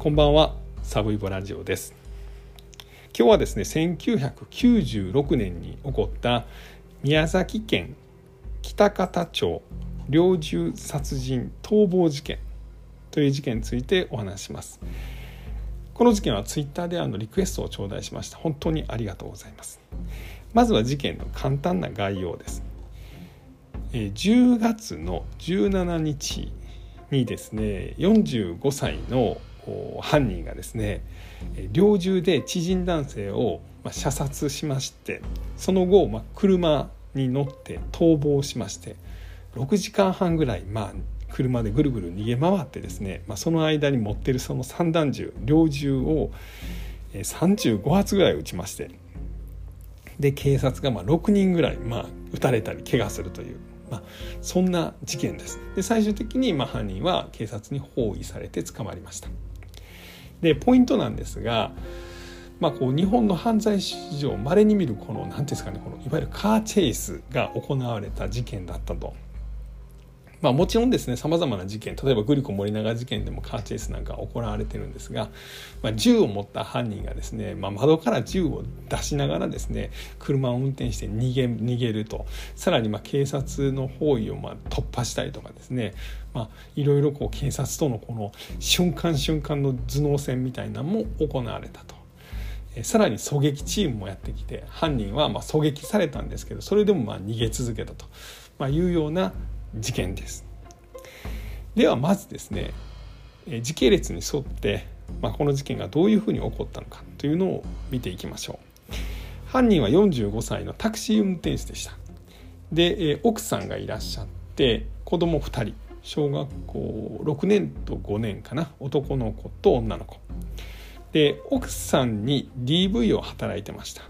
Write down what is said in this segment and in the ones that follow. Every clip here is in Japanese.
こんばんはサブイボラジオです。今日はですね1996年に起こった宮崎県北方町猟銃殺人逃亡事件という事件についてお話します。この事件はツイッターであのリクエストを頂戴しました。本当にありがとうございます。まずは事件の簡単な概要です。10月の17日にですね45歳の犯人がですね猟銃で知人男性を射殺しましてその後、まあ車に乗って逃亡しまして6時間半ぐらい、まあ、車でぐるぐる逃げ回ってですね、まあ、その間に持ってるその散弾銃猟銃を35発ぐらい撃ちましてで警察がまあ6人ぐらい、まあ、撃たれたり怪我するというまあ、そんな事件です。で最終的にまあ犯人は警察に包囲されて捕まりました。でポイントなんですが、まあ、こう日本の犯罪史上まれに見るこの何ていうんですかねこのいわゆるカーチェイスが行われた事件だったと。まあ、もちろんですねさまざまな事件例えばグリコ森永事件でもカーチェイスなんか行われてるんですが、まあ、銃を持った犯人がですね、まあ、窓から銃を出しながらですね車を運転して逃げ逃げるとさらにまあ警察の包囲をまあ突破したりとかですね、いろいろ警察とのこの瞬間瞬間の頭脳戦みたいなのも行われたと。さらに狙撃チームもやってきて犯人はまあ狙撃されたんですけどそれでもまあ逃げ続けたと、まあ、いうような事件です。ではまずですね時系列に沿って、まあ、この事件がどういうふうに起こったのかというのを見ていきましょう。犯人は45歳のタクシー運転手でした。で奥さんがいらっしゃって子供2人小学校6年と5年かな男の子と女の子。で奥さんに DV を働いてました、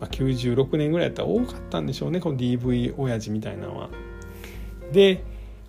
まあ、96年ぐらいやったら多かったんでしょうねこの DV 親父みたいなのは。で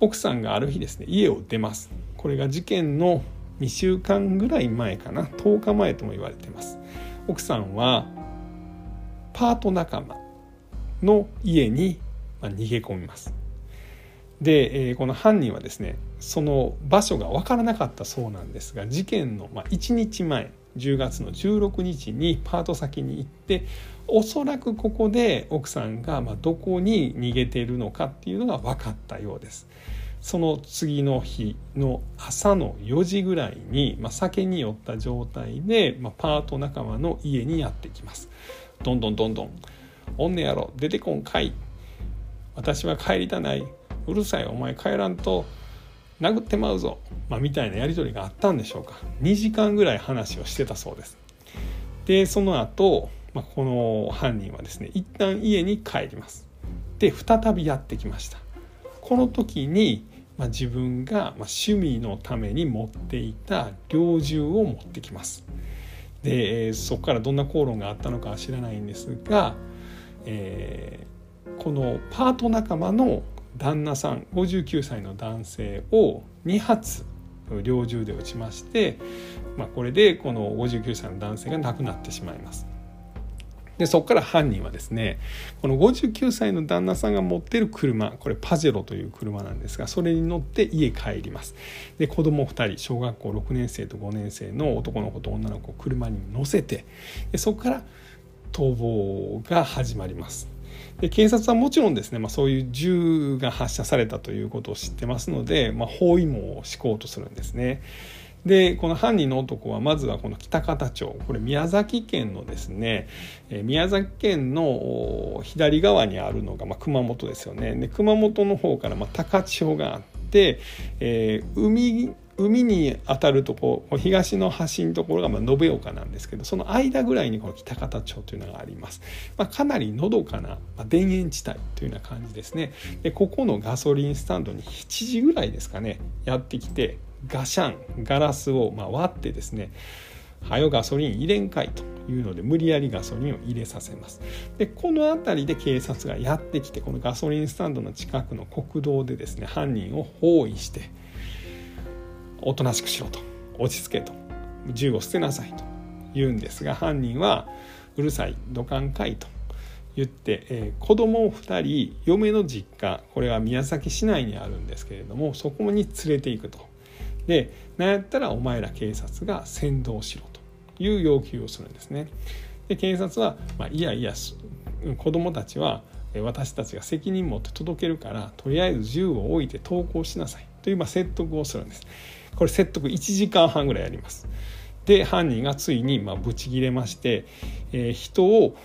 奥さんがある日ですね家を出ます。これが事件の2週間ぐらい前かな10日前とも言われてます。奥さんはパート仲間の家に逃げ込みます。で、えー、この犯人はですねその場所が分からなかったそうなんですが事件の1日前10月の16日にパート先に行っておそらくここで奥さんがまどこに逃げているのかっていうのが分かったようです。その次の日の朝の4時ぐらいに、まあ、酒に酔った状態で、まあ、パート仲間の家にやってきます。どんどんどんどん「おんねやろ出てこんかい」「私は帰りたない」「うるさいお前帰らんと殴ってまうぞ」まあ、みたいなやり取りがあったんでしょうか。2時間ぐらい話をしてたそうです。でその後まあ、この犯人はですね一旦家に帰ります。で再びやってきました。この時に、まあ、自分が、趣味のために持っていた猟銃を持ってきます。でそこからどんな口論があったのかは知らないんですが、えー、このパート仲間の旦那さん59歳の男性を2発猟銃で撃ちまして、まあ、これでこの59歳の男性が亡くなってしまいます。でそこから犯人はですねこの59歳の旦那さんが持ってる車これパジェロという車なんですがそれに乗って家帰りますで子供2人小学校6年生と5年生の男の子と女の子を車に乗せてでそこから逃亡が始まりますで警察はもちろんですね、まあ、そういう銃が発射されたということを知ってますので、まあ、包囲網を敷こうとするんですね。でこの犯人の男はまずはこの北方町これ宮崎県のですね宮崎県の左側にあるのが、まあ、熊本ですよねで熊本の方からま高千穂があって、えー、海海に当たるとこ東の端のところがま延岡なんですけどその間ぐらいにこの北方町というのがあります、まあ、かなりのどかな、まあ、田園地帯というような感じですね。でここのガソリンスタンドに7時ぐらいですかねやってきてガシャンガラスをま割ってですねはよガソリン入れんかいというので無理やりガソリンを入れさせます。でこの辺りで警察がやってきてこのガソリンスタンドの近くの国道でですね犯人を包囲しておとなしくしろと落ち着けと銃を捨てなさいと言うんですが犯人はうるさい土管かいと言って、えー、子供を2人嫁の実家これは宮崎市内にあるんですけれどもそこに連れていくとでなんやったらお前ら警察が先導しろという要求をするんですね。で警察は、まあ、いやいや子どもたちは私たちが責任持って届けるからとりあえず銃を置いて投降しなさいというまあ説得をするんです。これ説得1時間半ぐらいやります。で犯人がついにまあブチギレまして、えー、人を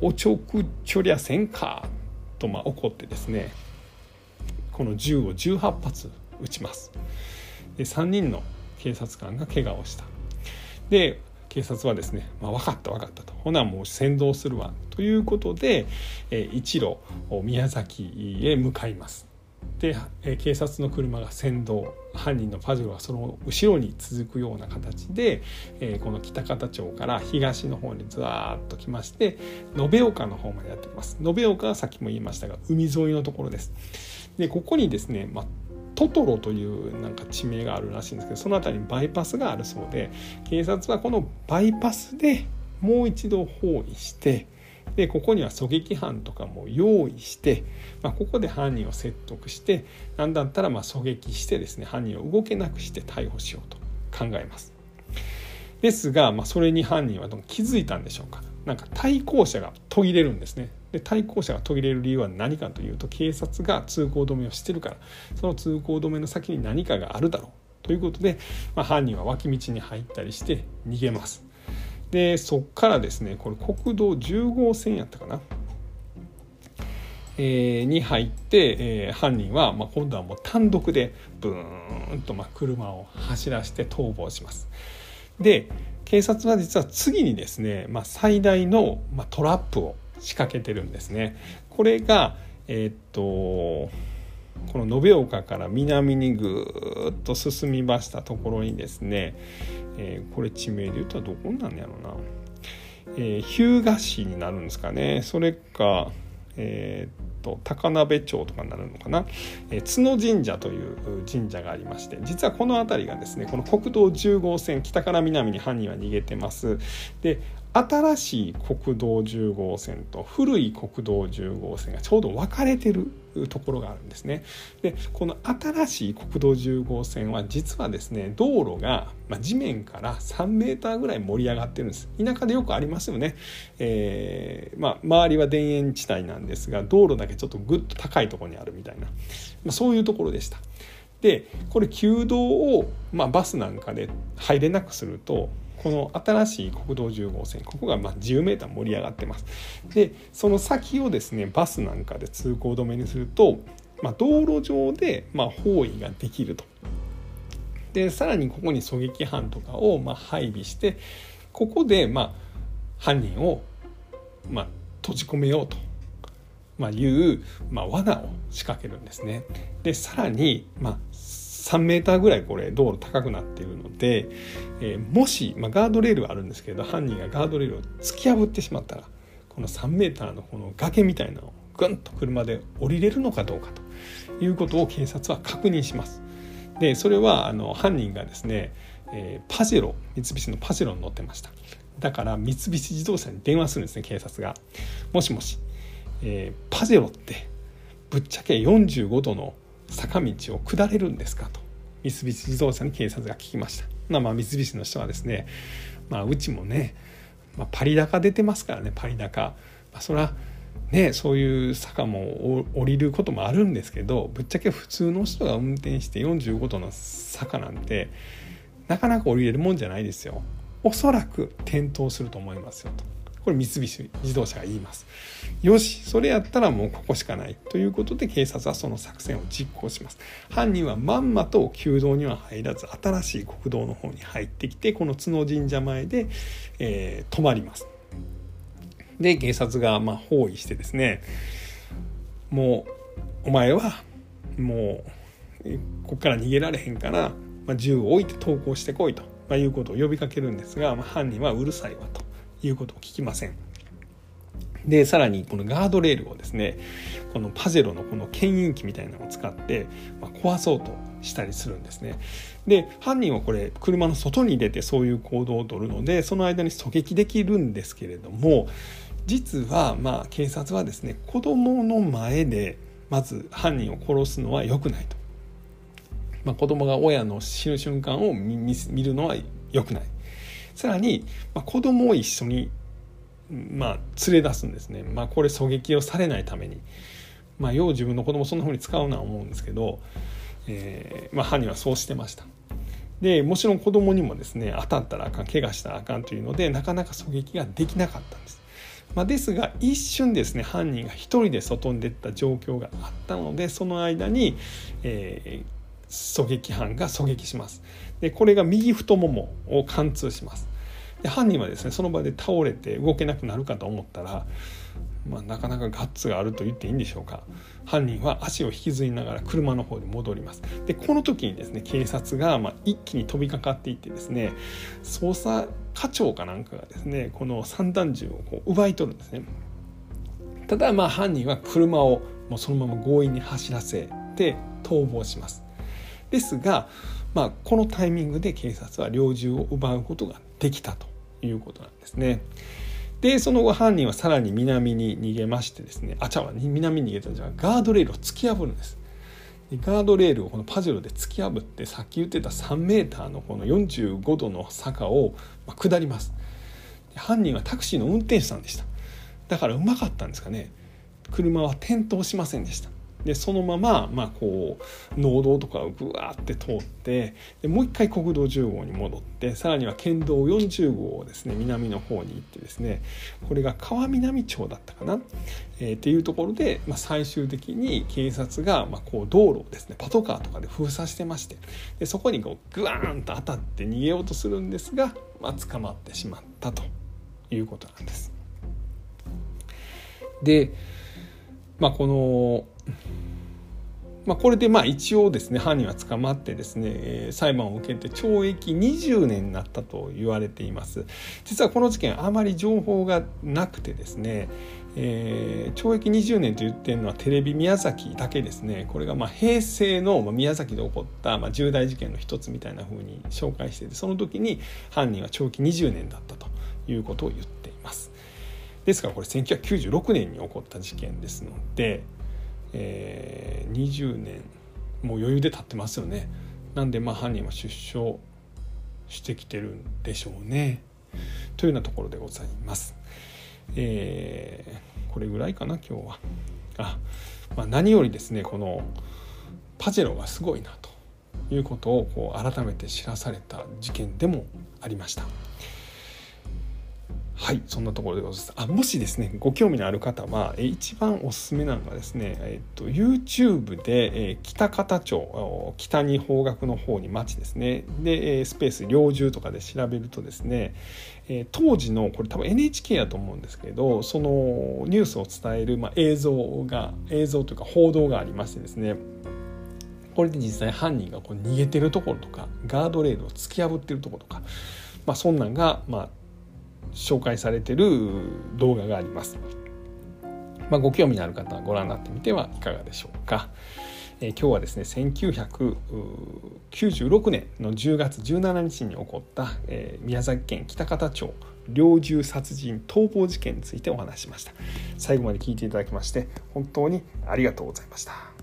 おちょくちょりゃせんかとまあ怒ってですねこの銃を18発撃ちます。で3人の警察官が怪我をした。で警察はですね、まあ、分かった分かったと。ほなもう先導するわ。ということで、えー、一路宮崎へ向かいます。で、え、警察の車が先導犯人のパジロはその後ろに続くような形で、え、この北方町から東の方にずわーっと来まして延岡の方までやってきます。延岡はさっきも言いましたが海沿いのところです。でここにですね、まあ、トトロというなんか地名があるらしいんですけどその辺りにバイパスがあるそうで警察はこのバイパスでもう一度包囲してでここには狙撃犯とかも用意して、まあ、ここで犯人を説得して何だったらまあ狙撃してですね犯人を動けなくして逮捕しようと考えます。ですが、まあ、それに犯人は気づいたんでしょうか。なんか対向車が途切れるんですね。で対向車が途切れる理由は何かというと警察が通行止めをしてるからその通行止めの先に何かがあるだろうということで、まあ、犯人は脇道に入ったりして逃げます。でそっからですねこれ国道10号線やったかな？えー、に入って、えー、犯人は、まあ、今度はもう単独でブーンと、まあ、車を走らせて逃亡します。で警察は実は次にですね、まあ、最大の、まあ、トラップを仕掛けてるんですね。これが、えー、っとこの延岡から南にぐっと進みましたところにですね、えー、これ地名で言ったらどこなんやろな、えー、日向市になるんですかね。それか、えー、と高鍋町とかになるのかな、えー、角神社という神社がありまして実はこの辺りがですねこの国道10号線北から南に犯人は逃げてます。で新しい国道10号線と古い国道10号線がちょうど分かれてるところがあるんですね。でこの新しい国道10号線は実はですね道路が、地面から3メーターぐらい盛り上がってるんです。田舎でよくありますよね。えー、まあ、周りは田園地帯なんですが道路だけちょっとぐっと高いとこにあるみたいな、まあ、そういうところでした。でこれ旧道を、まあ、バスなんかで入れなくするとこの新しい国道10号線ここがま 10m 盛り上がってます。でその先をですねバスなんかで通行止めにすると、まあ、道路上でま包囲ができると。でさらにここに狙撃犯とかをま配備してここでま犯人をま閉じ込めようと。まあいう、まあ、罠を仕掛けるんですね。でさらに、まあ、3メーターぐらいこれ道路高くなっているので、えー、もし、まあ、ガードレールはあるんですけど犯人がガードレールを突き破ってしまったらこの3メーターのこの崖みたいなのをぐんと車で降りれるのかどうかということを警察は確認します。でそれはあの犯人がですね、えー、パジェロ三菱のパジェロに乗ってましただから三菱自動車に電話するんですね警察が。もしもし、えー、パジェロってぶっちゃけ45度の坂道を下れるんですかと。三菱自動車に警察が聞きました。まあ、三菱の人はですね、まあ、うちもね、まあ、パリ高出てますからねパリ高、まあ、それはねそういう坂も降りることもあるんですけどぶっちゃけ普通の人が運転して45度の坂なんてなかなか降りれるもんじゃないですよ。おそらく転倒すると思いますよと。これ三菱自動車が言います。よしそれやったらもうここしかないということで警察はその作戦を実行します。犯人はまんまと旧道には入らず新しい国道の方に入ってきてこの角神社前で、えー、止まります。で警察がま包囲してですねもうお前はもうここから逃げられへんから、まあ、銃を置いて投降してこいと、ま、いうことを呼びかけるんですが、まあ、犯人はうるさいわと。いうことを聞きません。でさらにこのガードレールをですねこのパジェロのこの牽引機みたいなのを使って、ま、壊そうとしたりするんですね。で犯人はこれ車の外に出てそういう行動をとるのでその間に狙撃できるんですけれども実はまあ警察はですね子供の前でまず犯人を殺すのは良くないと。まあ、子供が親の死ぬ瞬間を見るのは良くないさらに、まあ、子供を一緒に、まあ、連れ出すんですね、まあ、これ狙撃をされないために、まあ、よう自分の子供そんなふうに使うのは思うんですけど、えーまあ、犯人はそうしてました。でもちろん子供にもですね当たったらあかん怪我したらあかんというのでなかなか狙撃ができなかったんです、まあ、ですが一瞬ですね犯人が一人で外に出た状況があったのでその間に、えー、狙撃犯が狙撃します。でこれが右太ももを貫通します。で犯人はですねその場で倒れて動けなくなるかと思ったら、まあ、なかなかガッツがあると言っていいんでしょうか。犯人は足を引きずりながら車の方に戻ります。でこの時にですね警察がま一気に飛びかかっていってですね捜査課長かなんかがですねこの散弾銃をこう奪い取るんですね。ただまあ犯人は車をもうそのまま強引に走らせて逃亡します。ですが、まあ、このタイミングで警察は猟銃を奪うことができたということなんですね。でその後犯人はさらに南に逃げましてですねあちゃう南に逃げたんじゃガードレールを突き破るんです。でガードレールをこのパジェロで突き破ってさっき言ってた3メーターのこの45度の坂を下ります犯人はタクシーの運転手さんでしただからうまかったんですかね車は転倒しませんでしたでそのまま、まあ、こう農道とかをぐわーって通ってでもう一回国道10号に戻ってさらには県道40号をですね南の方に行ってですねこれが川南町だったかな、えー、っていうところで、まあ、最終的に警察が、まあ、こう道路をですねパトカーとかで封鎖してましてでそこにこうグワーンと当たって逃げようとするんですが、まあ、捕まってしまったということなんです。でまあこのまあ、これでまあ一応ですね犯人は捕まってですね裁判を受けて懲役20年になったと言われています。実はこの事件あまり情報がなくてですね、えー、懲役20年と言ってるのはテレビ宮崎だけですね。これがまあ平成の宮崎で起こったまあ重大事件の一つみたいな風に紹介しててその時に犯人は懲役20年だったということを言っています。ですからこれ1996年に起こった事件ですのでえー、20年もう余裕で経ってますよねなんでまあ犯人は出所してきてるんでしょうねというようなところでございます。えー、これぐらいかな今日は。あ、まあ、何よりですねこのパジェロがすごいなということをこう改めて知らされた事件でもありました。はいそんなところでございます。あもしですねご興味のある方は一番おすすめなのがですね、えっと、YouTube で、え北方町北に方角の方に町ですね。でスペース猟銃とかで調べるとですね、え当時のこれ多分 NHK やと思うんですけどそのニュースを伝える、まあ、映像が映像というか報道がありましてですねこれで実際犯人がこう逃げてるところとかガードレールを突き破ってるところとか、まあ、そんなんが、まあ、紹介されてる動画があります。まあ、ご興味のある方はご覧になってみてはいかがでしょうか。えー、今日はですね1996年の10月17日に起こった、えー、宮崎県北方町猟銃殺人逃亡事件についてお話しました最後まで聞いていただきまして本当にありがとうございました